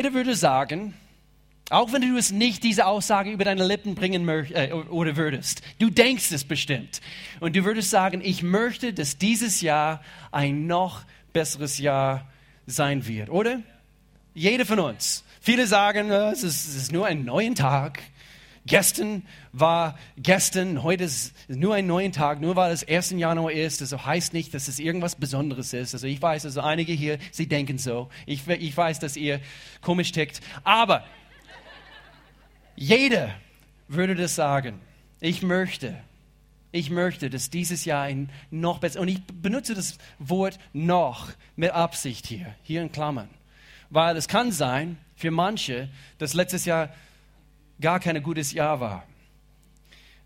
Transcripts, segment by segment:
Jeder würde sagen, auch wenn du es nicht diese Aussage über deine Lippen bringen äh, oder würdest, du denkst es bestimmt. Und du würdest sagen, ich möchte, dass dieses Jahr ein noch besseres Jahr sein wird, oder? Jeder von uns. Viele sagen, äh, es ist, es ist nur ein neuer Tag. Gestern war gestern, heute ist nur ein neuer Tag, nur weil es 1. Januar ist. Das heißt nicht, dass es irgendwas Besonderes ist. Also ich weiß, also einige hier, sie denken so. Ich, ich weiß, dass ihr komisch tickt. Aber jeder würde das sagen. Ich möchte, ich möchte, dass dieses Jahr ein noch besser, und ich benutze das Wort noch mit Absicht hier, hier in Klammern. Weil es kann sein, für manche, dass letztes Jahr gar kein gutes Jahr war.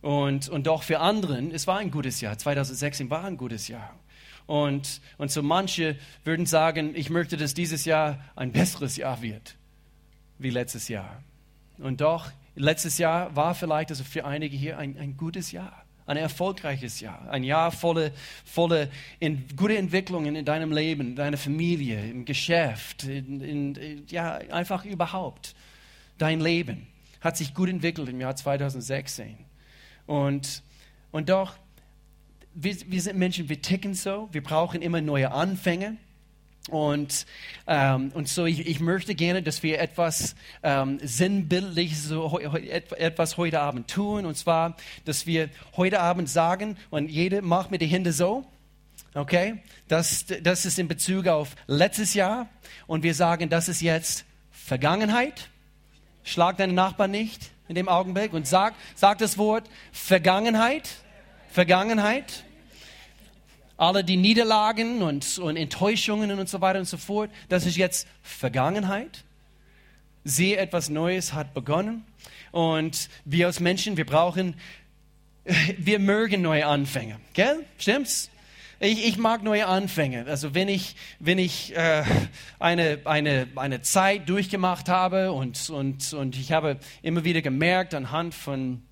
Und, und doch für anderen, es war ein gutes Jahr. 2016 war ein gutes Jahr. Und, und so manche würden sagen, ich möchte, dass dieses Jahr ein besseres Jahr wird wie letztes Jahr. Und doch, letztes Jahr war vielleicht also für einige hier ein, ein gutes Jahr, ein erfolgreiches Jahr, ein Jahr voller volle in, gute Entwicklungen in deinem Leben, in deiner Familie, im Geschäft, in, in, ja, einfach überhaupt. Dein Leben hat sich gut entwickelt im Jahr 2016. Und, und doch, wir, wir sind Menschen, wir ticken so, wir brauchen immer neue Anfänge. Und, ähm, und so, ich, ich möchte gerne, dass wir etwas ähm, Sinnbildliches, so, etwas heute Abend tun. Und zwar, dass wir heute Abend sagen, und jeder macht mit den Händen so, okay? Das, das ist in Bezug auf letztes Jahr. Und wir sagen, das ist jetzt Vergangenheit. Schlag deinen Nachbarn nicht in dem Augenblick und sag, sag das Wort Vergangenheit. Vergangenheit. Alle die Niederlagen und, und Enttäuschungen und so weiter und so fort, das ist jetzt Vergangenheit. Sehe, etwas Neues hat begonnen. Und wir als Menschen, wir brauchen, wir mögen neue Anfänge. Gell? Stimmt's? Ich, ich, mag neue Anfänge. Also wenn ich, wenn ich äh, eine, eine, eine Zeit durchgemacht habe und, und, und ich habe immer wieder gemerkt anhand von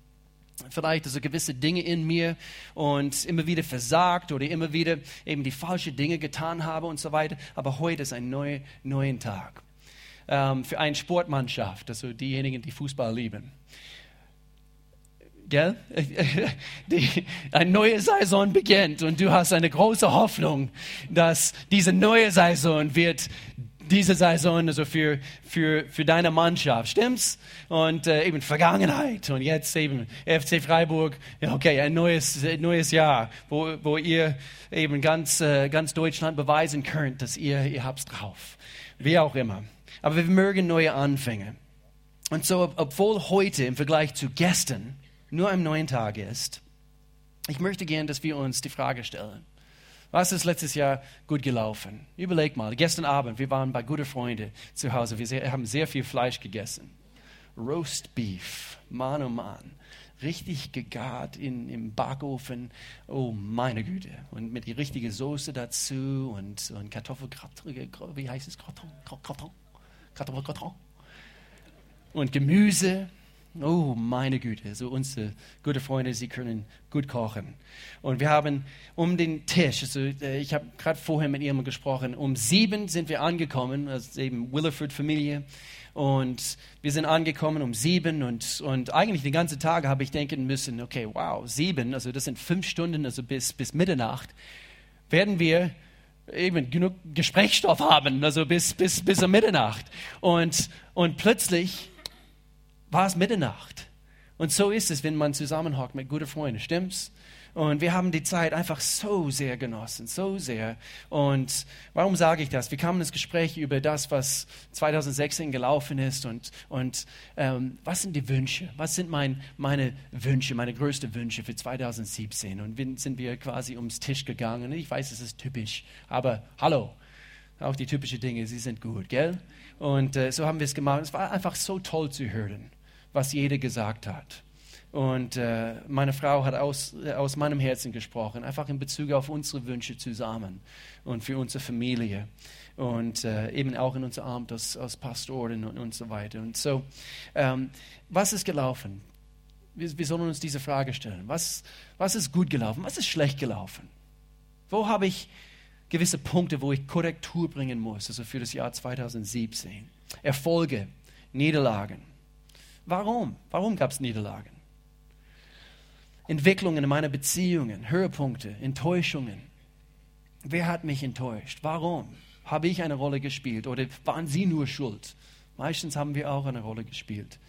vielleicht also gewisse Dinge in mir und immer wieder versagt oder immer wieder eben die falschen Dinge getan habe und so weiter. Aber heute ist ein neuer, neuer Tag. Ähm, für eine Sportmannschaft, also diejenigen, die Fußball lieben. Gell? Die, eine neue Saison beginnt und du hast eine große Hoffnung, dass diese neue Saison wird diese Saison also für, für, für deine Mannschaft, stimmt's? Und äh, eben Vergangenheit und jetzt eben FC Freiburg, okay, ein neues, neues Jahr, wo, wo ihr eben ganz, äh, ganz Deutschland beweisen könnt, dass ihr, ihr habt's drauf. Wie auch immer. Aber wir mögen neue Anfänge. Und so, obwohl heute im Vergleich zu gestern nur ein neuen Tag ist, ich möchte gern, dass wir uns die Frage stellen, was ist letztes Jahr gut gelaufen? Überleg mal, gestern Abend, wir waren bei guten Freunden zu Hause, wir haben sehr viel Fleisch gegessen. Roast Beef, Mann oh Mann, richtig gegart in, im Backofen, oh meine Güte. Und mit die richtige Soße dazu und, und Kartoffelgratin, wie heißt es? Gratin? Gratin? Kartoffelgratin? Und Gemüse Oh, meine Güte, so unsere gute Freunde, sie können gut kochen. Und wir haben um den Tisch, also äh, ich habe gerade vorher mit jemandem gesprochen, um sieben sind wir angekommen, also eben Williford-Familie. Und wir sind angekommen um sieben und, und eigentlich den ganzen Tag habe ich denken müssen, okay, wow, sieben, also das sind fünf Stunden, also bis, bis Mitternacht, werden wir eben genug Gesprächsstoff haben, also bis, bis, bis um Mitternacht. Und, und plötzlich war es Mitternacht. Und so ist es, wenn man zusammenhockt mit guten Freunden, stimmt's? Und wir haben die Zeit einfach so sehr genossen, so sehr. Und warum sage ich das? Wir kamen ins Gespräch über das, was 2016 gelaufen ist und, und ähm, was sind die Wünsche? Was sind mein, meine Wünsche, meine größten Wünsche für 2017? Und sind wir quasi ums Tisch gegangen. Ich weiß, es ist typisch, aber hallo, auch die typischen Dinge, sie sind gut, gell? Und äh, so haben wir es gemacht. Es war einfach so toll zu hören was jeder gesagt hat. Und äh, meine Frau hat aus, aus meinem Herzen gesprochen, einfach in Bezug auf unsere Wünsche zusammen und für unsere Familie und äh, eben auch in unser Amt als, als Pastorin und, und so weiter. Und so, ähm, was ist gelaufen? Wir, wir, sollen uns diese Frage stellen. Was, was ist gut gelaufen? Was ist schlecht gelaufen? Wo habe ich gewisse Punkte, wo ich Korrektur bringen muss, also für das Jahr 2017. Erfolge, Niederlagen. Warum? Warum gab es Niederlagen? Entwicklungen in meiner Beziehungen, Höhepunkte, Enttäuschungen. Wer hat mich enttäuscht? Warum? Habe ich eine Rolle gespielt oder waren Sie nur schuld? Meistens haben wir auch eine Rolle gespielt.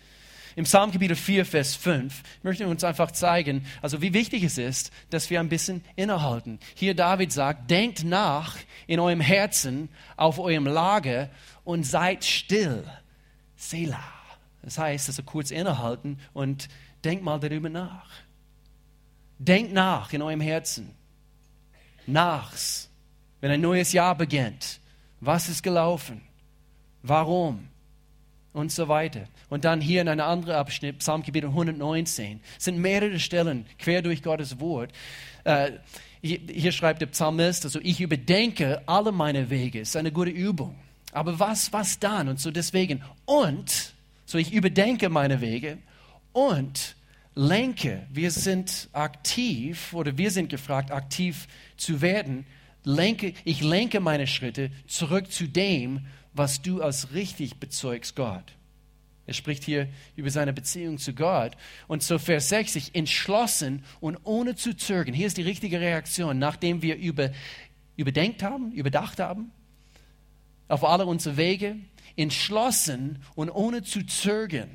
Im Psalm Kapitel 4, Vers 5 möchte ich uns einfach zeigen, also wie wichtig es ist, dass wir ein bisschen innehalten. Hier David sagt, denkt nach in eurem Herzen auf eurem Lager und seid still. Selah. Das heißt, also kurz innehalten und denkt mal darüber nach. Denkt nach in eurem Herzen. Nachs. Wenn ein neues Jahr beginnt. Was ist gelaufen? Warum? Und so weiter. Und dann hier in einem anderen Abschnitt, Psalmkapitel 119, sind mehrere Stellen quer durch Gottes Wort. Äh, hier, schreibt der Psalmist, also ich überdenke alle meine Wege. Ist eine gute Übung. Aber was, was dann? Und so deswegen. Und, so ich überdenke meine Wege und lenke. Wir sind aktiv oder wir sind gefragt, aktiv zu werden. Lenke, ich lenke meine Schritte zurück zu dem, was du als richtig bezeugst, Gott. Er spricht hier über seine Beziehung zu Gott. Und so Vers 60, entschlossen und ohne zu zögern. Hier ist die richtige Reaktion, nachdem wir über, überdenkt haben, überdacht haben, auf alle unsere Wege, entschlossen und ohne zu zögern,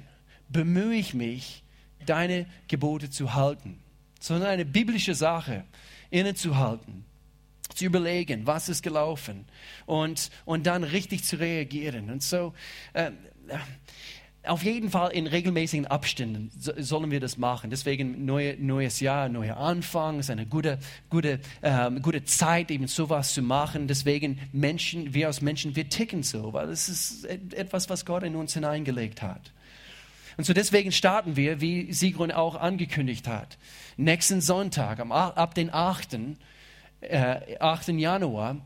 bemühe ich mich, deine Gebote zu halten. Sondern eine biblische Sache, innezuhalten zu überlegen, was ist gelaufen und, und dann richtig zu reagieren. Und so, äh, auf jeden Fall in regelmäßigen Abständen sollen wir das machen. Deswegen neue, neues Jahr, neuer Anfang, ist eine gute, gute, ähm, gute Zeit, eben sowas zu machen. Deswegen Menschen, wir als Menschen, wir ticken so, weil es ist etwas, was Gott in uns hineingelegt hat. Und so deswegen starten wir, wie Sigrun auch angekündigt hat, nächsten Sonntag, ab den 8 äh, 8. Januar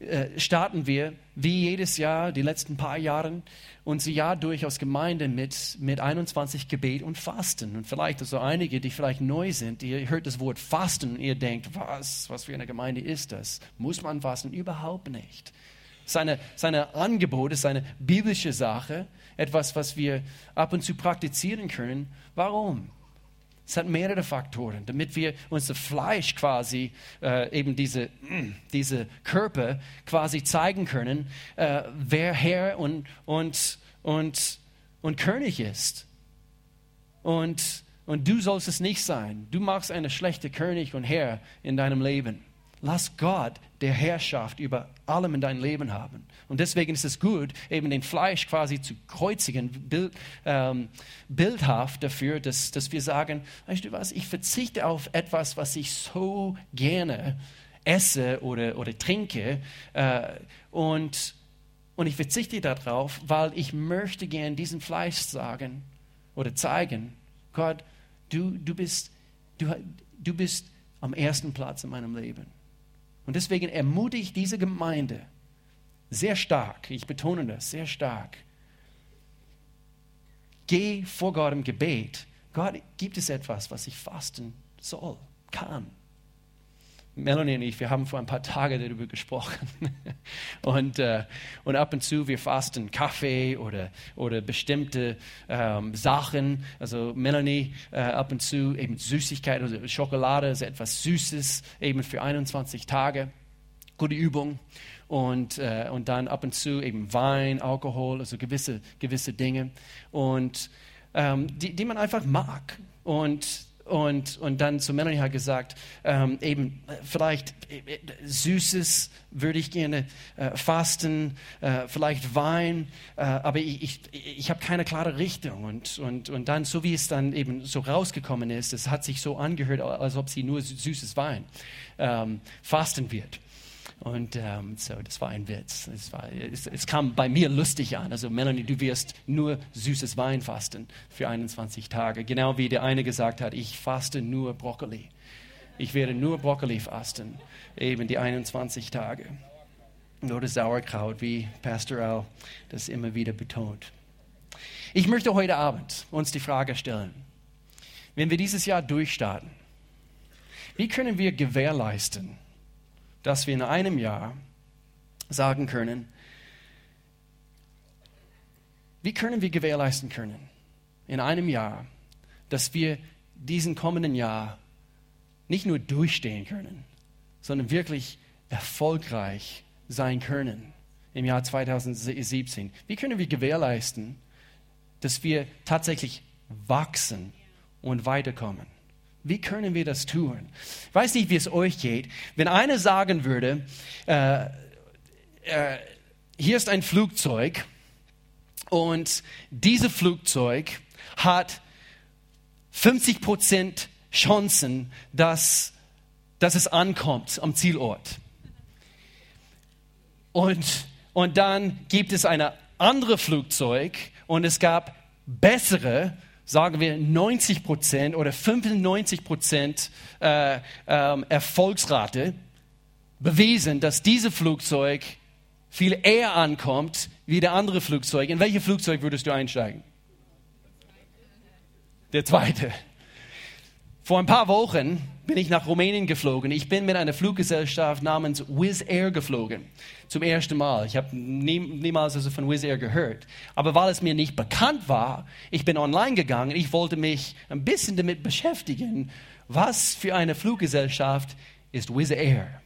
äh, starten wir wie jedes Jahr, die letzten paar Jahre, unser Jahr durch als Gemeinde mit, mit 21 Gebet und Fasten. Und vielleicht also einige, die vielleicht neu sind, ihr hört das Wort Fasten und ihr denkt, was, was für eine Gemeinde ist das? Muss man fasten? Überhaupt nicht. Seine, seine Angebot ist eine biblische Sache, etwas, was wir ab und zu praktizieren können. Warum? Es hat mehrere Faktoren, damit wir unser Fleisch quasi, äh, eben diese, mm, diese Körper quasi zeigen können, äh, wer Herr und, und, und, und König ist. Und, und du sollst es nicht sein. Du machst eine schlechte König und Herr in deinem Leben. Lass Gott der Herrschaft über allem in deinem Leben haben. Und deswegen ist es gut, eben den Fleisch quasi zu kreuzigen, bild, ähm, bildhaft dafür, dass, dass wir sagen, weißt du was, ich verzichte auf etwas, was ich so gerne esse oder, oder trinke äh, und, und ich verzichte darauf, weil ich möchte gern diesem Fleisch sagen oder zeigen, Gott, du, du, bist, du, du bist am ersten Platz in meinem Leben. Und deswegen ermutige ich diese Gemeinde sehr stark, ich betone das, sehr stark. Geh vor Gott im Gebet. Gott, gibt es etwas, was ich fasten soll, kann? Melanie und ich, wir haben vor ein paar Tagen darüber gesprochen. und, äh, und ab und zu, wir fasten Kaffee oder, oder bestimmte ähm, Sachen. Also Melanie äh, ab und zu eben Süßigkeit, also Schokolade, also etwas Süßes, eben für 21 Tage. Gute Übung. Und, äh, und dann ab und zu eben Wein, Alkohol, also gewisse, gewisse Dinge. Und ähm, die, die man einfach mag. Und und, und dann zu Melanie hat gesagt, ähm, eben vielleicht äh, Süßes würde ich gerne äh, fasten, äh, vielleicht Wein, äh, aber ich, ich, ich habe keine klare Richtung. Und, und, und dann, so wie es dann eben so rausgekommen ist, es hat sich so angehört, als ob sie nur süßes Wein ähm, fasten wird. Und ähm, so, das war ein Witz. Es, war, es, es, kam bei mir lustig an. Also Melanie, du wirst nur süßes Wein fasten für 21 Tage. Genau wie der eine gesagt hat, ich faste nur Brokkoli. Ich werde nur Brokkoli fasten, eben die 21 Tage. Oder Sauerkraut, wie Pastor Al das immer wieder betont. Ich möchte heute Abend uns die Frage stellen, wenn wir dieses Jahr durchstarten, wie können wir gewährleisten, dass wir in einem Jahr sagen können, wie können wir gewährleisten können, in einem Jahr, dass wir diesen kommenden Jahr nicht nur durchstehen können, sondern wirklich erfolgreich sein können im Jahr 2017? Wie können wir gewährleisten, dass wir tatsächlich wachsen und weiterkommen? Wie können wir das tun? Ich weiß nicht, wie es euch geht. Wenn einer sagen würde, äh, äh, hier ist ein Flugzeug und dieses Flugzeug hat 50 Prozent Chancen, dass, dass es ankommt am Zielort. Und, und dann gibt es ein anderes Flugzeug und es gab bessere, sagen wir 90 Prozent oder 95 Prozent äh, äh, Erfolgsrate, bewiesen, dass dieses Flugzeug viel eher ankommt wie der andere Flugzeug. In welches Flugzeug würdest du einsteigen? Der zweite. Vor ein paar Wochen bin ich nach Rumänien geflogen. Ich bin mit einer Fluggesellschaft namens Wizz Air geflogen. Zum ersten Mal. Ich habe nie, niemals also von Wizz Air gehört. Aber weil es mir nicht bekannt war, ich bin online gegangen. Ich wollte mich ein bisschen damit beschäftigen, was für eine Fluggesellschaft ist Wizz Air.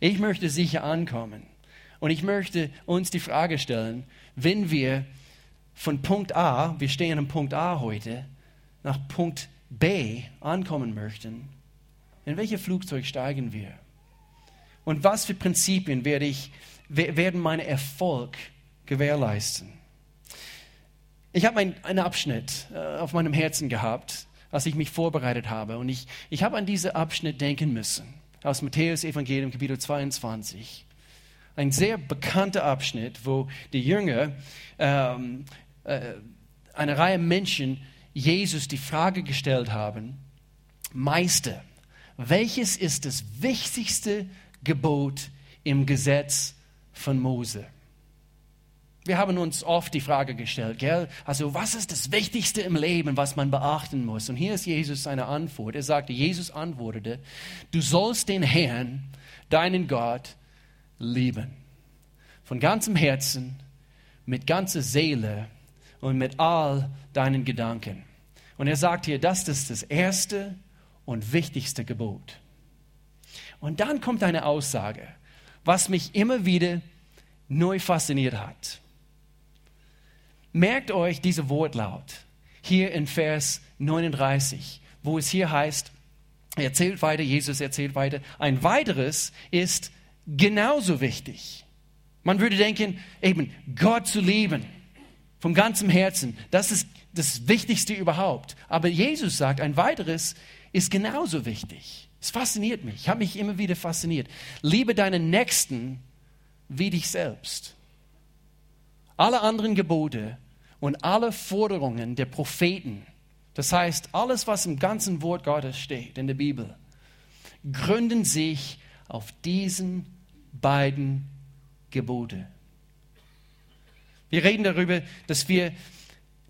Ich möchte sicher ankommen. Und ich möchte uns die Frage stellen, wenn wir von Punkt A, wir stehen an Punkt A heute, nach Punkt B ankommen möchten, in welches Flugzeug steigen wir? Und was für Prinzipien werde ich, werden meinen Erfolg gewährleisten? Ich habe ein, einen Abschnitt äh, auf meinem Herzen gehabt, als ich mich vorbereitet habe. Und ich, ich habe an diesen Abschnitt denken müssen, aus Matthäus Evangelium Kapitel 22 ein sehr bekannter Abschnitt, wo die Jünger, ähm, äh, eine Reihe Menschen, Jesus die Frage gestellt haben, Meister, welches ist das wichtigste Gebot im Gesetz von Mose? Wir haben uns oft die Frage gestellt, gell? Also, was ist das Wichtigste im Leben, was man beachten muss? Und hier ist Jesus seine Antwort. Er sagte, Jesus antwortete, du sollst den Herrn, deinen Gott, lieben. Von ganzem Herzen, mit ganzer Seele und mit all deinen Gedanken. Und er sagt hier, das ist das erste und wichtigste Gebot. Und dann kommt eine Aussage, was mich immer wieder neu fasziniert hat. Merkt euch diese Wortlaut hier in Vers 39, wo es hier heißt, er erzählt weiter, Jesus erzählt weiter, ein weiteres ist genauso wichtig. Man würde denken, eben Gott zu lieben, vom ganzen Herzen, das ist das Wichtigste überhaupt. Aber Jesus sagt, ein weiteres ist genauso wichtig. Es fasziniert mich, ich habe mich immer wieder fasziniert. Liebe deinen Nächsten wie dich selbst. Alle anderen Gebote und alle Forderungen der Propheten, das heißt alles, was im ganzen Wort Gottes steht in der Bibel, gründen sich auf diesen beiden Gebote. Wir reden darüber, dass wir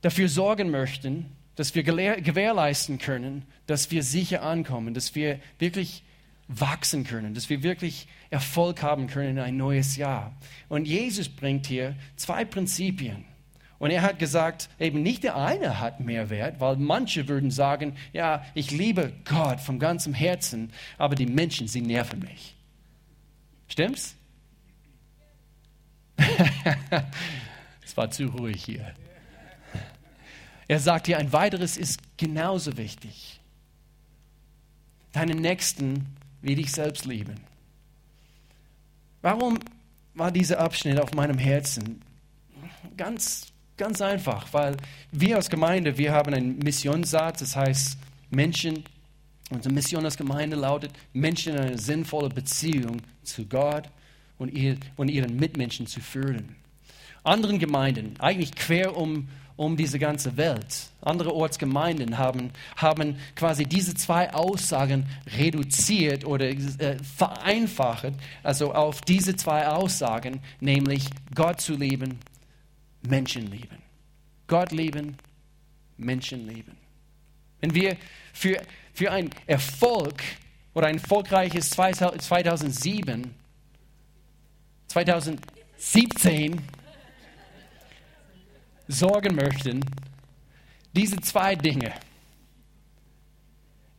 dafür sorgen möchten, dass wir gewährleisten können, dass wir sicher ankommen, dass wir wirklich wachsen können, dass wir wirklich Erfolg haben können in ein neues Jahr. Und Jesus bringt hier zwei Prinzipien. Und er hat gesagt, eben nicht der eine hat mehr Wert, weil manche würden sagen, ja, ich liebe Gott von ganzem Herzen, aber die Menschen, sie nerven mich. Stimmt's? es war zu ruhig hier. Er sagt hier, ein weiteres ist genauso wichtig. Deinen Nächsten wie dich selbst lieben. Warum war dieser Abschnitt auf meinem Herzen? Ganz, ganz einfach, weil wir als Gemeinde, wir haben einen Missionssatz, das heißt Menschen, unsere Mission als Gemeinde lautet, Menschen in eine sinnvolle Beziehung zu Gott und ihren Mitmenschen zu führen. Anderen Gemeinden, eigentlich quer um, um diese ganze Welt, andere Ortsgemeinden haben, haben quasi diese zwei Aussagen reduziert oder äh, vereinfacht, also auf diese zwei Aussagen, nämlich Gott zu lieben, Menschen lieben. Gott lieben, Menschen lieben. Wenn wir für, für einen Erfolg oder ein erfolgreiches 2007, 2017 sorgen möchten, diese zwei Dinge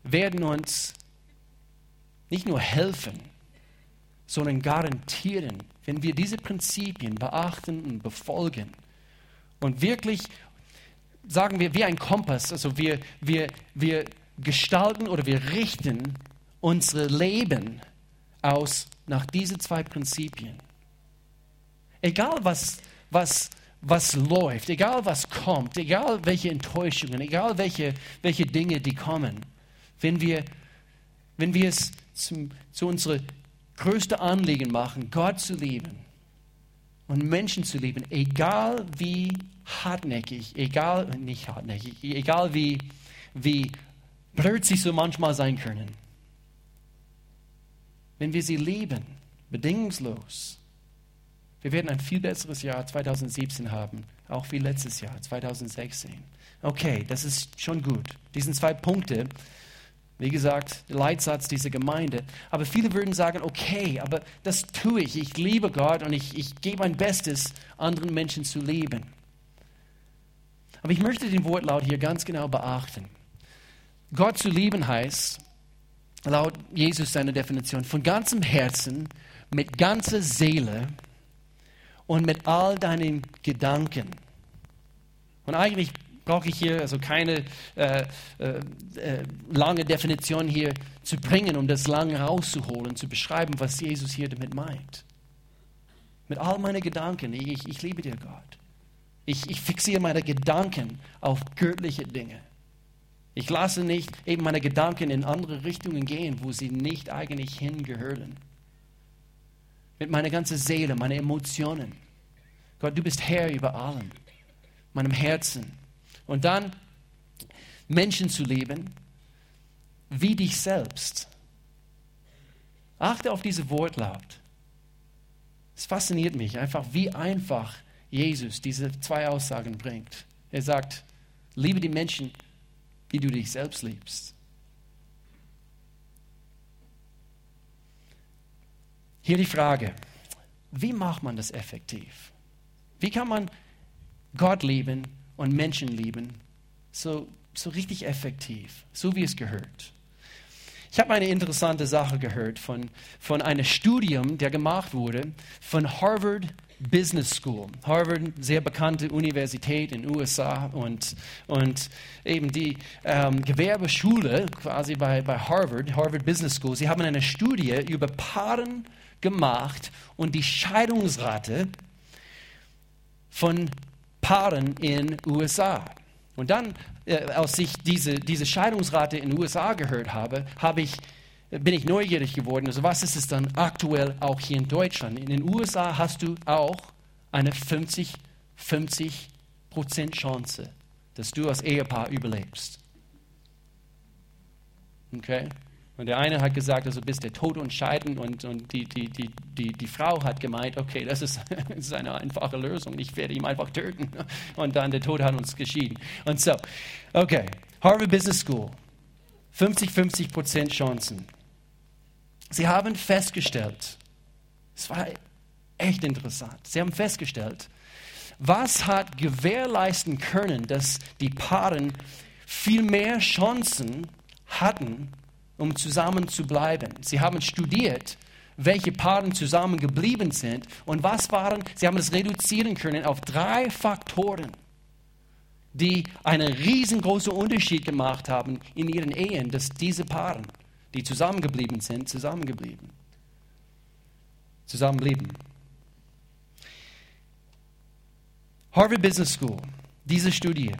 werden uns nicht nur helfen, sondern garantieren, wenn wir diese Prinzipien beachten und befolgen und wirklich, sagen wir, wie ein Kompass, also wir, wir, wir gestalten oder wir richten unser Leben aus nach diesen zwei Prinzipien. Egal was, was, was läuft, egal was kommt, egal welche Enttäuschungen, egal welche, welche Dinge, die kommen, wenn wir, wenn wir es zum, zu unserem größten Anliegen machen, Gott zu lieben und Menschen zu lieben, egal wie hartnäckig, egal, nicht hartnäckig, egal wie, wie blöd sie so manchmal sein können. Wenn wir sie lieben, bedingungslos, wir werden ein viel besseres Jahr 2017 haben, auch wie letztes Jahr 2016. Okay, das ist schon gut. Diesen zwei Punkte, wie gesagt, der Leitsatz dieser Gemeinde. Aber viele würden sagen, okay, aber das tue ich. Ich liebe Gott und ich, ich gebe mein Bestes, anderen Menschen zu lieben. Aber ich möchte den Wortlaut hier ganz genau beachten. Gott zu lieben heißt, laut Jesus seine Definition, von ganzem Herzen, mit ganzer Seele und mit all deinen Gedanken. Und eigentlich brauche ich hier also keine äh, äh, äh, lange Definition hier zu bringen, um das lange rauszuholen, zu beschreiben, was Jesus hier damit meint. Mit all meinen Gedanken, ich, ich liebe dir, Gott. Ich, ich fixiere meine Gedanken auf göttliche Dinge. Ich lasse nicht eben meine Gedanken in andere Richtungen gehen, wo sie nicht eigentlich hingehören. Mit meiner ganzen Seele, meine Emotionen. Gott, du bist Herr über allem. Meinem Herzen. Und dann Menschen zu lieben wie dich selbst. Achte auf diese Wortlaut. Es fasziniert mich einfach, wie einfach Jesus diese zwei Aussagen bringt. Er sagt, liebe die Menschen wie du dich selbst liebst. Hier die Frage, wie macht man das effektiv? Wie kann man Gott lieben und Menschen lieben so, so richtig effektiv, so wie es gehört? Ich habe eine interessante Sache gehört von, von einem Studium, der gemacht wurde von Harvard Business School. Harvard, sehr bekannte Universität in den USA und, und eben die ähm, Gewerbeschule quasi bei, bei Harvard, Harvard Business School. Sie haben eine Studie über Paaren gemacht und die Scheidungsrate von Paaren in USA. Und dann, äh, als ich diese, diese Scheidungsrate in den USA gehört habe, habe ich bin ich neugierig geworden. Also was ist es dann aktuell auch hier in Deutschland? In den USA hast du auch eine 50, 50 Prozent Chance, dass du als Ehepaar überlebst. Okay? Und der eine hat gesagt, also bis der Tod uns scheiden und, und die, die, die, die, die Frau hat gemeint, okay, das ist, das ist eine einfache Lösung, ich werde ihn einfach töten. Und dann der Tod hat uns geschieden. Und so, okay, Harvard Business School, 50-50 Prozent Chancen. Sie haben festgestellt, es war echt interessant, Sie haben festgestellt, was hat gewährleisten können, dass die Paaren viel mehr Chancen hatten, um zusammen zu bleiben. Sie haben studiert, welche Paaren zusammen geblieben sind und was waren, sie haben es reduzieren können auf drei Faktoren, die einen riesengroßen Unterschied gemacht haben in ihren Ehen, dass diese Paaren die zusammengeblieben sind, zusammengeblieben. Zusammenblieben. Harvard Business School, diese Studie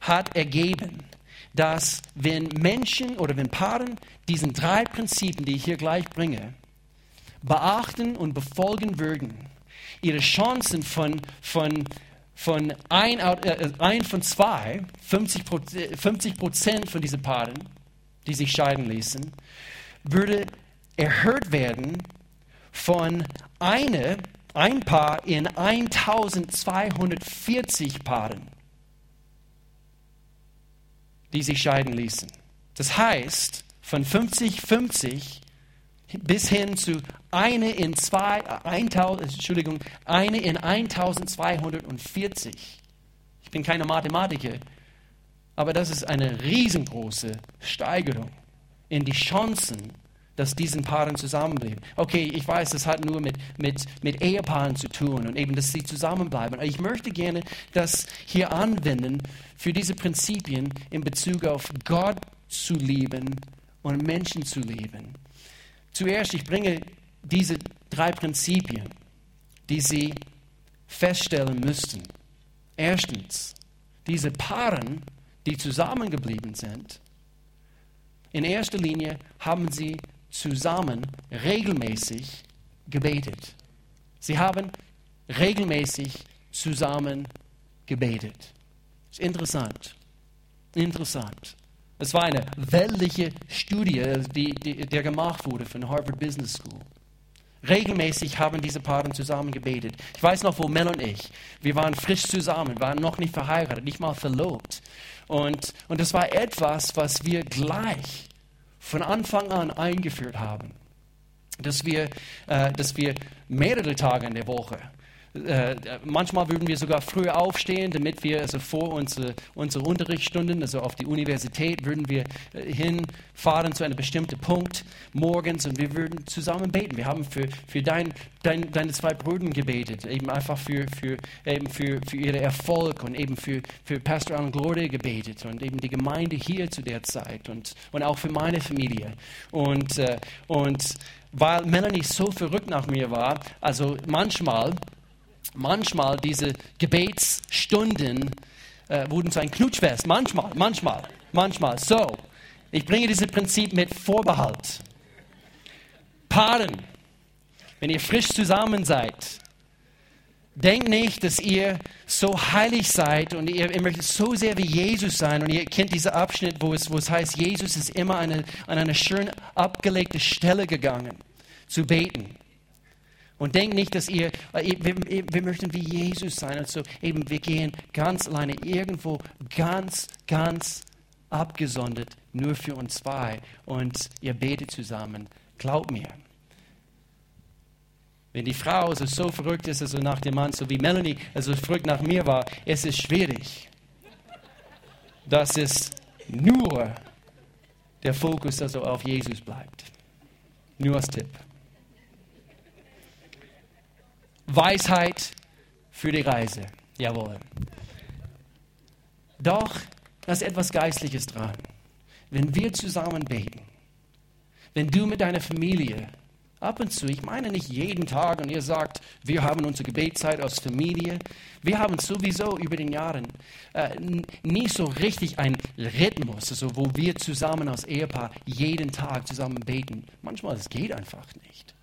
hat ergeben, dass wenn Menschen oder wenn Paaren diesen drei Prinzipien, die ich hier gleich bringe, beachten und befolgen würden, ihre Chancen von, von, von ein, äh, ein von zwei, 50 Prozent von diesen Paaren, die sich scheiden ließen, würde erhöht werden von eine, ein Paar in 1240 Paaren, die sich scheiden ließen. Das heißt, von 50-50 bis hin zu eine in, zwei, 1000, Entschuldigung, eine in 1240. Ich bin keine Mathematiker, aber das ist eine riesengroße Steigerung in die Chancen, dass diesen Paaren zusammenbleiben. Okay, ich weiß, das hat nur mit, mit, mit Ehepaaren zu tun und eben, dass sie zusammenbleiben. Aber ich möchte gerne das hier anwenden für diese Prinzipien in Bezug auf Gott zu lieben und Menschen zu lieben. Zuerst, ich bringe diese drei Prinzipien, die Sie feststellen müssten. Erstens, diese Paaren, die zusammengeblieben sind, in erster Linie haben sie zusammen regelmäßig gebetet. Sie haben regelmäßig zusammen gebetet. Ist interessant. Interessant. Es war eine weltliche Studie, die, die, die gemacht wurde von Harvard Business School. Regelmäßig haben diese Paare zusammen gebetet. Ich weiß noch, wo Mel und ich, wir waren frisch zusammen, waren noch nicht verheiratet, nicht mal verlobt. Und, und das war etwas, was wir gleich von Anfang an eingeführt haben. Dass wir, äh, dass wir mehrere Tage in der Woche äh, manchmal würden wir sogar früher aufstehen, damit wir also vor unsere, unsere Unterrichtsstunden, also auf die Universität, würden wir äh, hinfahren zu einem bestimmten Punkt morgens und wir würden zusammen beten. Wir haben für, für dein, dein, deine zwei Brüder gebetet, eben einfach für, für, eben für, für ihren Erfolg und eben für, für Pastor Alan Gloria gebetet und eben die Gemeinde hier zu der Zeit und, und auch für meine Familie. Und, äh, und weil Melanie so verrückt nach mir war, also manchmal manchmal diese Gebetsstunden äh, wurden zu einem Knutschfest. Manchmal, manchmal, manchmal. So, ich bringe dieses Prinzip mit Vorbehalt. Paaren, wenn ihr frisch zusammen seid, denkt nicht, dass ihr so heilig seid und ihr, ihr, möchtet so sehr wie Jesus sein. Und ihr kennt diesen Abschnitt, wo es, wo es heißt, Jesus ist immer eine, an eine schön abgelegte Stelle gegangen, zu beten. Und denkt nicht, dass ihr, äh, wir, wir möchten wie Jesus sein. Also eben, wir gehen ganz alleine irgendwo ganz, ganz abgesondert, nur für uns zwei. Und ihr betet zusammen. Glaubt mir. Wenn die Frau also so verrückt ist, also nach dem Mann, so wie Melanie also verrückt nach mir war, es ist schwierig. dass es nur der Fokus also auf Jesus bleibt. Nur als Tipp. Weisheit für die Reise. Jawohl. Doch, da ist etwas Geistliches dran. Wenn wir zusammen beten, wenn du mit deiner Familie ab und zu, ich meine nicht jeden Tag, und ihr sagt, wir haben unsere Gebetszeit als Familie, wir haben sowieso über den Jahren äh, nie so richtig einen Rhythmus, also wo wir zusammen als Ehepaar jeden Tag zusammen beten. Manchmal, es geht einfach nicht.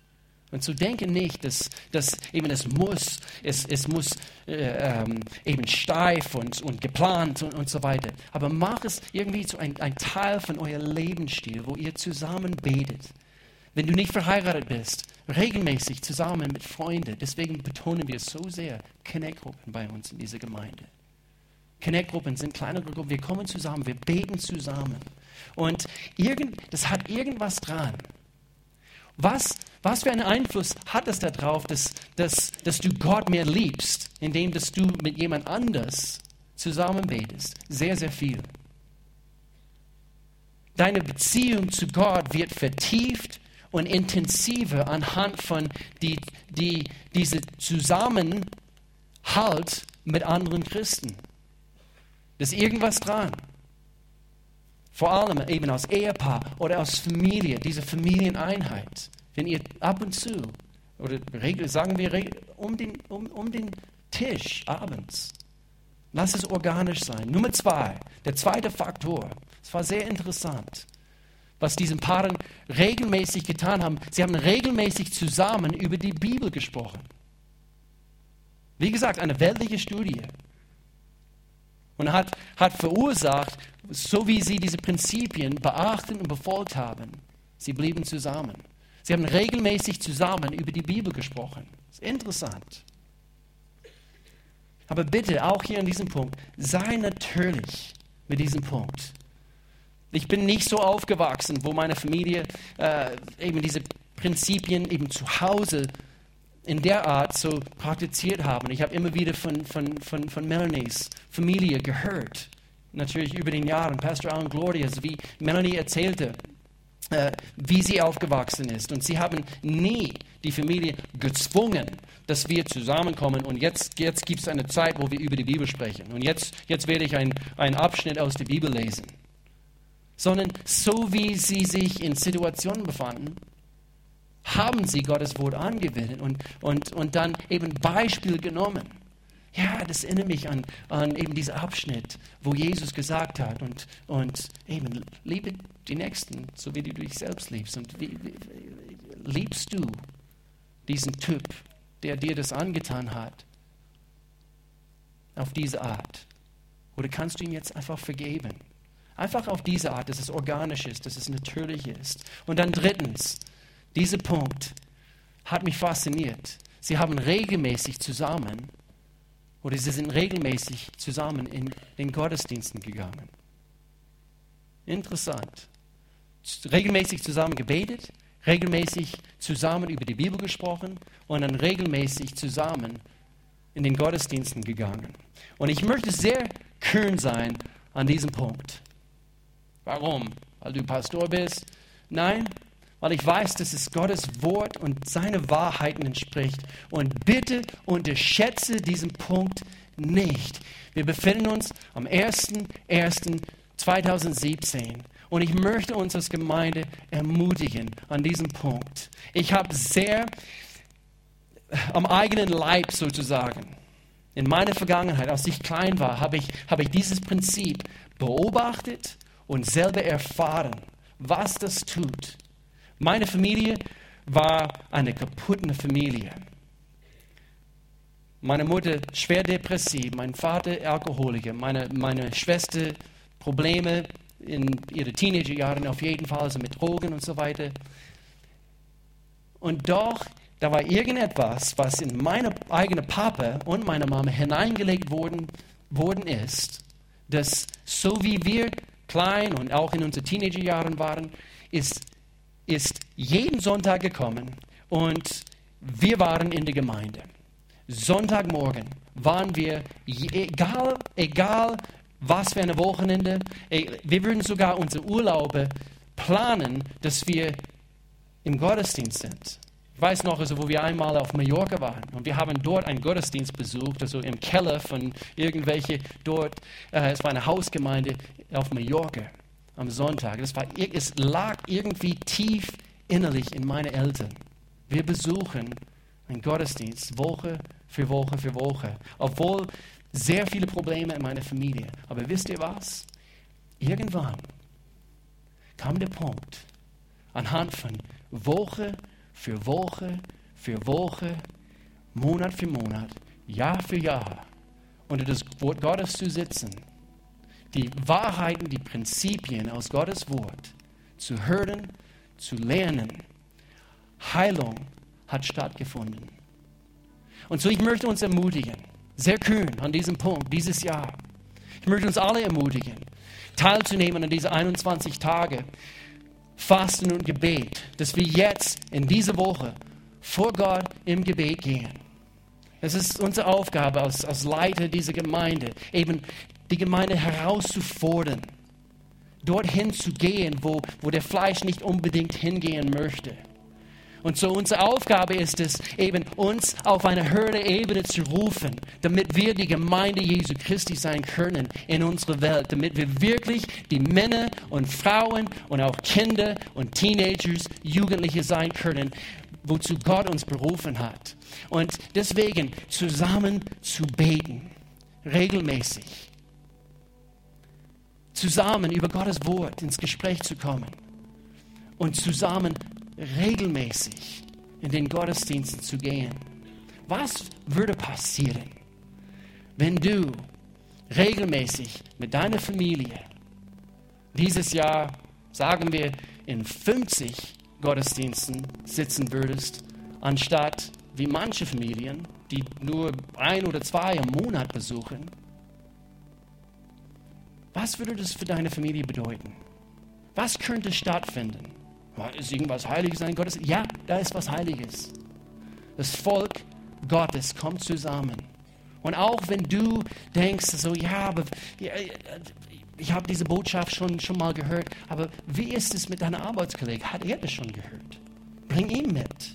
Und zu denken nicht, dass, dass eben es muss, es, es muss äh, ähm, eben steif und, und geplant und, und so weiter. Aber mach es irgendwie zu ein, ein Teil von eurem Lebensstil, wo ihr zusammen betet. Wenn du nicht verheiratet bist, regelmäßig zusammen mit Freunden. Deswegen betonen wir so sehr Connect-Gruppen bei uns in dieser Gemeinde. Connect-Gruppen sind kleine Gruppen. Wir kommen zusammen, wir beten zusammen. Und irgend, das hat irgendwas dran. Was was für einen Einfluss hat es darauf, dass, dass, dass du Gott mehr liebst, indem dass du mit jemand anders zusammen betest? Sehr, sehr viel. Deine Beziehung zu Gott wird vertieft und intensiver anhand von die, die, diese Zusammenhalt mit anderen Christen. Da ist irgendwas dran. Vor allem eben als Ehepaar oder als Familie, diese Familieneinheit. Wenn ihr ab und zu, oder sagen wir um den, um, um den Tisch abends, lass es organisch sein. Nummer zwei, der zweite Faktor, es war sehr interessant, was diesen Paaren regelmäßig getan haben. Sie haben regelmäßig zusammen über die Bibel gesprochen. Wie gesagt, eine weltliche Studie. Und hat, hat verursacht, so wie sie diese Prinzipien beachten und befolgt haben, sie blieben zusammen. Sie haben regelmäßig zusammen über die Bibel gesprochen. Das ist interessant. Aber bitte, auch hier an diesem Punkt, sei natürlich mit diesem Punkt. Ich bin nicht so aufgewachsen, wo meine Familie äh, eben diese Prinzipien eben zu Hause in der Art so praktiziert haben. Ich habe immer wieder von, von, von, von Melanies Familie gehört, natürlich über den Jahren. Pastor Alan Glorias, wie Melanie erzählte, äh, wie sie aufgewachsen ist. Und sie haben nie die Familie gezwungen, dass wir zusammenkommen und jetzt, jetzt gibt es eine Zeit, wo wir über die Bibel sprechen. Und jetzt, jetzt werde ich einen Abschnitt aus der Bibel lesen. Sondern so wie sie sich in Situationen befanden, haben sie Gottes Wort angewendet und, und, und dann eben Beispiel genommen. Ja, das erinnert mich an, an eben diesen Abschnitt, wo Jesus gesagt hat und, und eben liebe die Nächsten, so wie du dich selbst liebst. Und wie, wie, liebst du diesen Typ, der dir das angetan hat, auf diese Art? Oder kannst du ihm jetzt einfach vergeben? Einfach auf diese Art, dass es organisch ist, dass es natürlich ist. Und dann drittens, dieser Punkt hat mich fasziniert. Sie haben regelmäßig zusammen oder sie sind regelmäßig zusammen in den Gottesdiensten gegangen. Interessant. Regelmäßig zusammen gebetet, regelmäßig zusammen über die Bibel gesprochen und dann regelmäßig zusammen in den Gottesdiensten gegangen. Und ich möchte sehr kühn sein an diesem Punkt. Warum? Weil du Pastor bist? Nein, weil ich weiß, dass es Gottes Wort und seine Wahrheiten entspricht. Und bitte unterschätze diesen Punkt nicht. Wir befinden uns am 01.01.2017 und ich möchte uns als Gemeinde ermutigen an diesem Punkt. Ich habe sehr am eigenen Leib sozusagen, in meiner Vergangenheit, als ich klein war, habe ich, habe ich dieses Prinzip beobachtet und selber erfahren, was das tut meine Familie war eine kaputte Familie. Meine Mutter schwer depressiv, mein Vater Alkoholiker, meine, meine Schwester Probleme in ihren Teenagerjahren auf jeden Fall, also mit Drogen und so weiter. Und doch, da war irgendetwas, was in meine eigene Papa und meine Mama hineingelegt worden, worden ist, das so wie wir klein und auch in unseren Teenagerjahren waren, ist ist jeden Sonntag gekommen und wir waren in der Gemeinde. Sonntagmorgen waren wir, egal, egal was für ein Wochenende, wir würden sogar unsere Urlaube planen, dass wir im Gottesdienst sind. Ich weiß noch, also, wo wir einmal auf Mallorca waren und wir haben dort einen Gottesdienst besucht, also im Keller von irgendwelche dort, äh, es war eine Hausgemeinde auf Mallorca am Sonntag. Das war, es lag irgendwie tief innerlich in meine Eltern. Wir besuchen einen Gottesdienst Woche für Woche für Woche, obwohl sehr viele Probleme in meiner Familie. Aber wisst ihr was? Irgendwann kam der Punkt, anhand von Woche für Woche für Woche, Monat für Monat, Jahr für Jahr unter das Wort Gottes zu sitzen die Wahrheiten, die Prinzipien aus Gottes Wort zu hören, zu lernen. Heilung hat stattgefunden. Und so, ich möchte uns ermutigen, sehr kühn an diesem Punkt, dieses Jahr. Ich möchte uns alle ermutigen, teilzunehmen an diese 21 Tage Fasten und Gebet, dass wir jetzt in dieser Woche vor Gott im Gebet gehen. Es ist unsere Aufgabe als, als Leiter dieser Gemeinde, eben die Gemeinde herauszufordern, dorthin zu gehen, wo, wo der Fleisch nicht unbedingt hingehen möchte. Und so unsere Aufgabe ist es, eben uns auf eine höhere Ebene zu rufen, damit wir die Gemeinde Jesu Christi sein können in unserer Welt, damit wir wirklich die Männer und Frauen und auch Kinder und Teenagers, Jugendliche sein können, wozu Gott uns berufen hat. Und deswegen zusammen zu beten, regelmäßig zusammen über Gottes Wort ins Gespräch zu kommen und zusammen regelmäßig in den Gottesdiensten zu gehen. Was würde passieren, wenn du regelmäßig mit deiner Familie dieses Jahr, sagen wir, in 50 Gottesdiensten sitzen würdest, anstatt wie manche Familien, die nur ein oder zwei im Monat besuchen? Was würde das für deine Familie bedeuten? Was könnte stattfinden? Ist irgendwas Heiliges an Gottes? Ja, da ist was Heiliges. Das Volk Gottes kommt zusammen. Und auch wenn du denkst, so, ja, aber ja, ich habe diese Botschaft schon, schon mal gehört, aber wie ist es mit deinem Arbeitskollegen? Hat er das schon gehört? Bring ihn mit.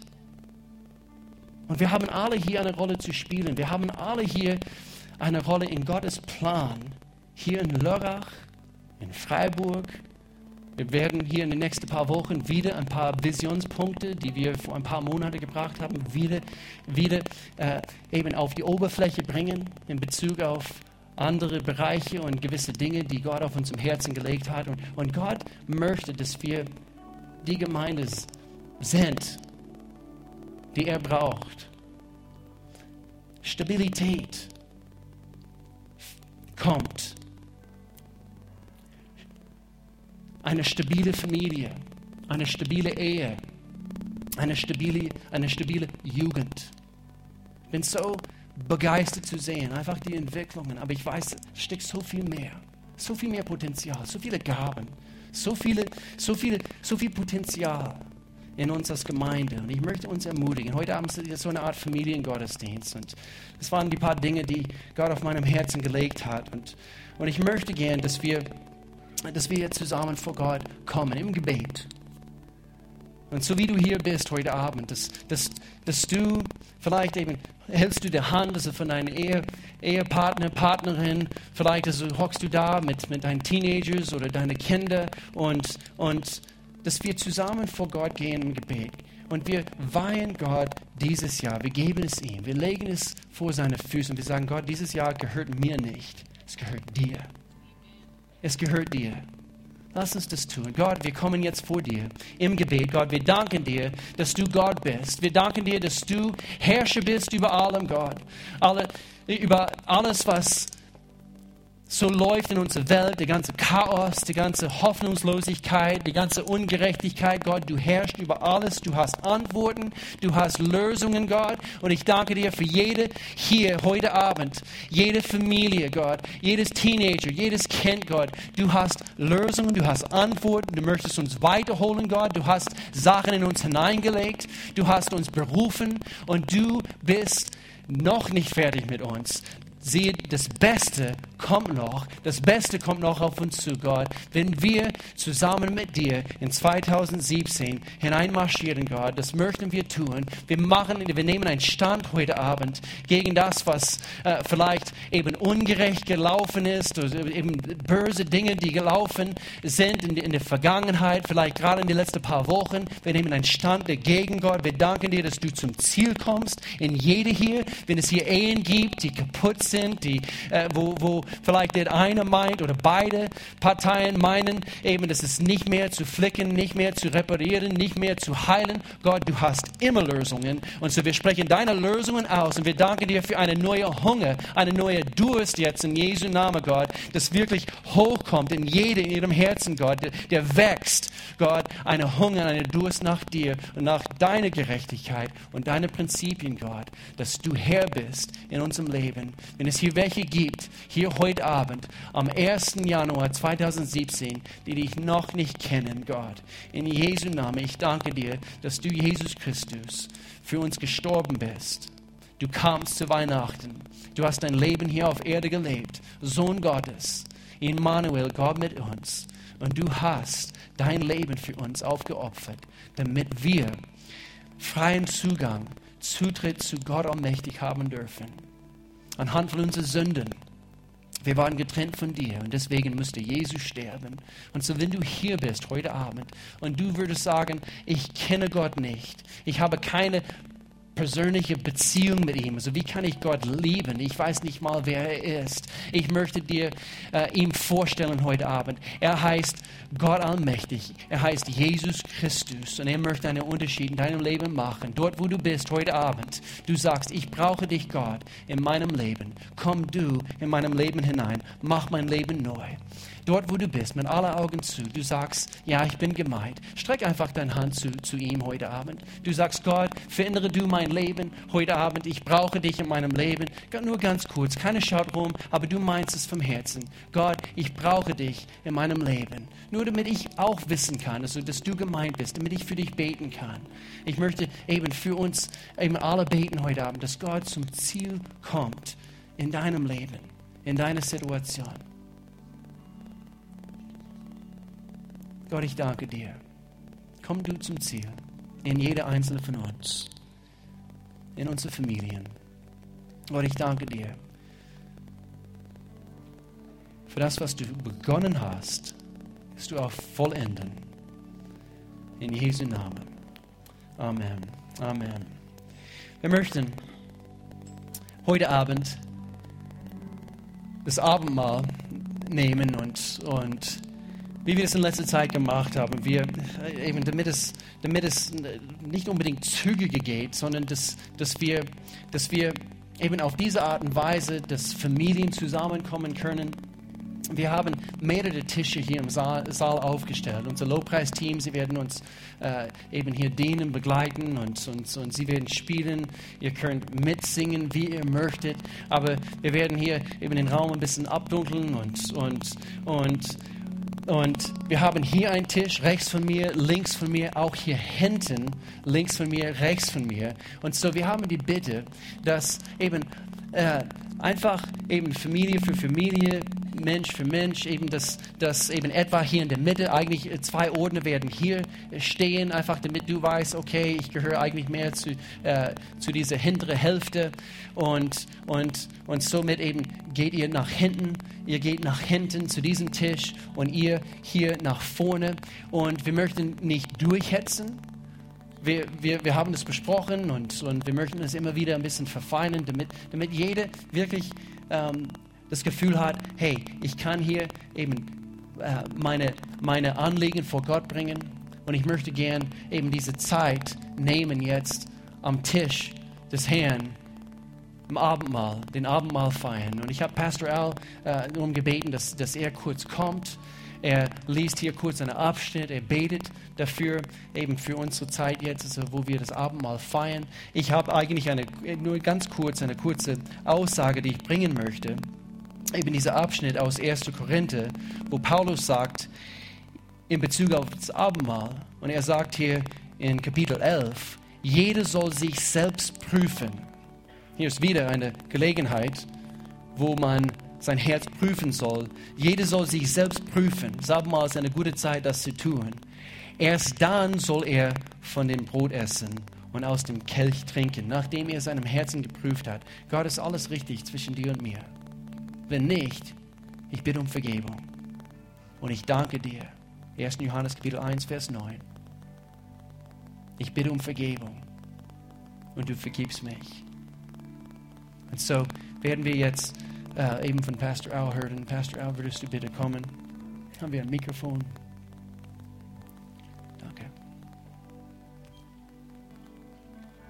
Und wir haben alle hier eine Rolle zu spielen. Wir haben alle hier eine Rolle in Gottes Plan. Hier in Lörrach, in Freiburg. Wir werden hier in den nächsten paar Wochen wieder ein paar Visionspunkte, die wir vor ein paar Monaten gebracht haben, wieder, wieder äh, eben auf die Oberfläche bringen in Bezug auf andere Bereiche und gewisse Dinge, die Gott auf uns im Herzen gelegt hat. Und, und Gott möchte, dass wir die Gemeinde sind, die er braucht. Stabilität kommt. Eine stabile Familie, eine stabile Ehe, eine stabile, eine stabile Jugend. Ich bin so begeistert zu sehen, einfach die Entwicklungen. Aber ich weiß, es steckt so viel mehr, so viel mehr Potenzial, so viele Gaben, so, viele, so, viele, so viel Potenzial in uns als Gemeinde. Und ich möchte uns ermutigen. Heute Abend ist so eine Art Familiengottesdienst. Und das waren die paar Dinge, die Gott auf meinem Herzen gelegt hat. Und, und ich möchte gern, dass wir, dass wir zusammen vor Gott kommen im Gebet. Und so wie du hier bist heute Abend, dass, dass, dass du vielleicht eben hältst du die Hand also von deinem Ehe, Ehepartner, Partnerin, vielleicht also hockst du da mit, mit deinen Teenagers oder deinen Kindern und, und dass wir zusammen vor Gott gehen im Gebet. Und wir weihen Gott dieses Jahr. Wir geben es ihm. Wir legen es vor seine Füße und wir sagen, Gott, dieses Jahr gehört mir nicht. Es gehört dir. Es gehört dir. Lass uns das tun. Gott, wir kommen jetzt vor dir im Gebet. Gott, wir danken dir, dass du Gott bist. Wir danken dir, dass du Herrscher bist über allem, Gott. Alle, über alles, was so läuft in unserer Welt, der ganze Chaos, die ganze Hoffnungslosigkeit, die ganze Ungerechtigkeit. Gott, du herrschst über alles, du hast Antworten, du hast Lösungen, Gott. Und ich danke dir für jede hier heute Abend, jede Familie, Gott, jedes Teenager, jedes Kind, Gott. Du hast Lösungen, du hast Antworten, du möchtest uns weiterholen, Gott. Du hast Sachen in uns hineingelegt, du hast uns berufen und du bist noch nicht fertig mit uns. Siehe, das Beste kommt noch. Das Beste kommt noch auf uns zu, Gott. Wenn wir zusammen mit dir in 2017 hineinmarschieren, Gott, das möchten wir tun. Wir machen, wir nehmen einen Stand heute Abend gegen das, was äh, vielleicht eben ungerecht gelaufen ist oder eben böse Dinge, die gelaufen sind in, in der Vergangenheit, vielleicht gerade in den letzten paar Wochen. Wir nehmen einen Stand dagegen, Gott. Wir danken dir, dass du zum Ziel kommst in jede hier. Wenn es hier Ehen gibt, die kaputt sind, die, äh, wo, wo vielleicht der eine meint oder beide Parteien meinen, eben, das ist nicht mehr zu flicken, nicht mehr zu reparieren, nicht mehr zu heilen. Gott, du hast immer Lösungen. Und so wir sprechen deine Lösungen aus und wir danken dir für eine neue Hunger, eine neue Durst jetzt in Jesu Namen, Gott, das wirklich hochkommt in jedem, in ihrem Herzen, Gott, der, der wächst, Gott, eine Hunger, eine Durst nach dir und nach deiner Gerechtigkeit und deine Prinzipien, Gott, dass du Herr bist in unserem Leben. Wenn es hier welche gibt, hier heute Abend, am 1. Januar 2017, die dich noch nicht kennen, Gott, in Jesu Namen, ich danke dir, dass du, Jesus Christus, für uns gestorben bist. Du kamst zu Weihnachten. Du hast dein Leben hier auf Erde gelebt. Sohn Gottes, Immanuel, Gott mit uns. Und du hast dein Leben für uns aufgeopfert, damit wir freien Zugang, Zutritt zu Gott allmächtig haben dürfen anhand von unseren Sünden. Wir waren getrennt von dir und deswegen musste Jesus sterben. Und so, wenn du hier bist heute Abend und du würdest sagen, ich kenne Gott nicht, ich habe keine persönliche Beziehung mit ihm. Also wie kann ich Gott lieben? Ich weiß nicht mal, wer er ist. Ich möchte dir äh, ihm vorstellen heute Abend. Er heißt Gott allmächtig. Er heißt Jesus Christus und er möchte einen Unterschied in deinem Leben machen. Dort, wo du bist heute Abend, du sagst, ich brauche dich, Gott, in meinem Leben. Komm du in meinem Leben hinein. Mach mein Leben neu dort wo du bist, mit aller Augen zu, du sagst, ja, ich bin gemeint, streck einfach deine Hand zu, zu ihm heute Abend. Du sagst, Gott, verändere du mein Leben heute Abend. Ich brauche dich in meinem Leben. Nur ganz kurz, keine Schaut rum, aber du meinst es vom Herzen. Gott, ich brauche dich in meinem Leben. Nur damit ich auch wissen kann, also, dass du gemeint bist, damit ich für dich beten kann. Ich möchte eben für uns eben alle beten heute Abend, dass Gott zum Ziel kommt in deinem Leben, in deiner Situation. Gott, ich danke dir. Komm du zum Ziel in jeder einzelne von uns, in unsere Familien. Gott, ich danke dir für das, was du begonnen hast, wirst du auch vollenden. In Jesu Namen. Amen. Amen. Wir möchten heute Abend das Abendmahl nehmen und, und wie wir es in letzter Zeit gemacht haben, wir, äh, eben damit, es, damit es nicht unbedingt zügiger geht, sondern dass, dass, wir, dass wir eben auf diese Art und Weise, dass Familien zusammenkommen können. Wir haben mehrere Tische hier im Saal, Saal aufgestellt. Unser Lobpreisteam, sie werden uns äh, eben hier dienen, begleiten und, und, und sie werden spielen. Ihr könnt mitsingen, wie ihr möchtet. Aber wir werden hier eben den Raum ein bisschen abdunkeln und, und, und und wir haben hier einen Tisch, rechts von mir, links von mir, auch hier hinten, links von mir, rechts von mir. Und so, wir haben die Bitte, dass eben äh, einfach eben Familie für Familie, Mensch für Mensch, eben das, das eben etwa hier in der Mitte, eigentlich zwei Ordner werden hier stehen, einfach damit du weißt, okay, ich gehöre eigentlich mehr zu, äh, zu dieser hinteren Hälfte und, und, und somit eben geht ihr nach hinten, ihr geht nach hinten zu diesem Tisch und ihr hier nach vorne und wir möchten nicht durchhetzen, wir, wir, wir haben das besprochen und, und wir möchten es immer wieder ein bisschen verfeinern, damit, damit jeder wirklich ähm, das Gefühl hat, hey, ich kann hier eben äh, meine, meine Anliegen vor Gott bringen und ich möchte gern eben diese Zeit nehmen jetzt am Tisch des Herrn im Abendmahl, den Abendmahl feiern. Und ich habe Pastor Al äh, darum gebeten, dass, dass er kurz kommt er liest hier kurz einen Abschnitt, er betet dafür, eben für unsere Zeit jetzt, also wo wir das Abendmahl feiern. Ich habe eigentlich eine, nur ganz kurz eine kurze Aussage, die ich bringen möchte. Eben dieser Abschnitt aus 1. Korinther, wo Paulus sagt, in Bezug auf das Abendmahl, und er sagt hier in Kapitel 11, jeder soll sich selbst prüfen. Hier ist wieder eine Gelegenheit, wo man sein Herz prüfen soll. Jeder soll sich selbst prüfen. Sabbatmal ist eine gute Zeit, das zu tun. Erst dann soll er von dem Brot essen und aus dem Kelch trinken, nachdem er seinem Herzen geprüft hat. Gott ist alles richtig zwischen dir und mir. Wenn nicht, ich bitte um Vergebung. Und ich danke dir. 1. Johannes Kapitel 1, Vers 9. Ich bitte um Vergebung. Und du vergibst mich. Und so werden wir jetzt äh, eben von Pastor Al hören. Pastor Al, würdest du bitte kommen? Haben wir ein Mikrofon?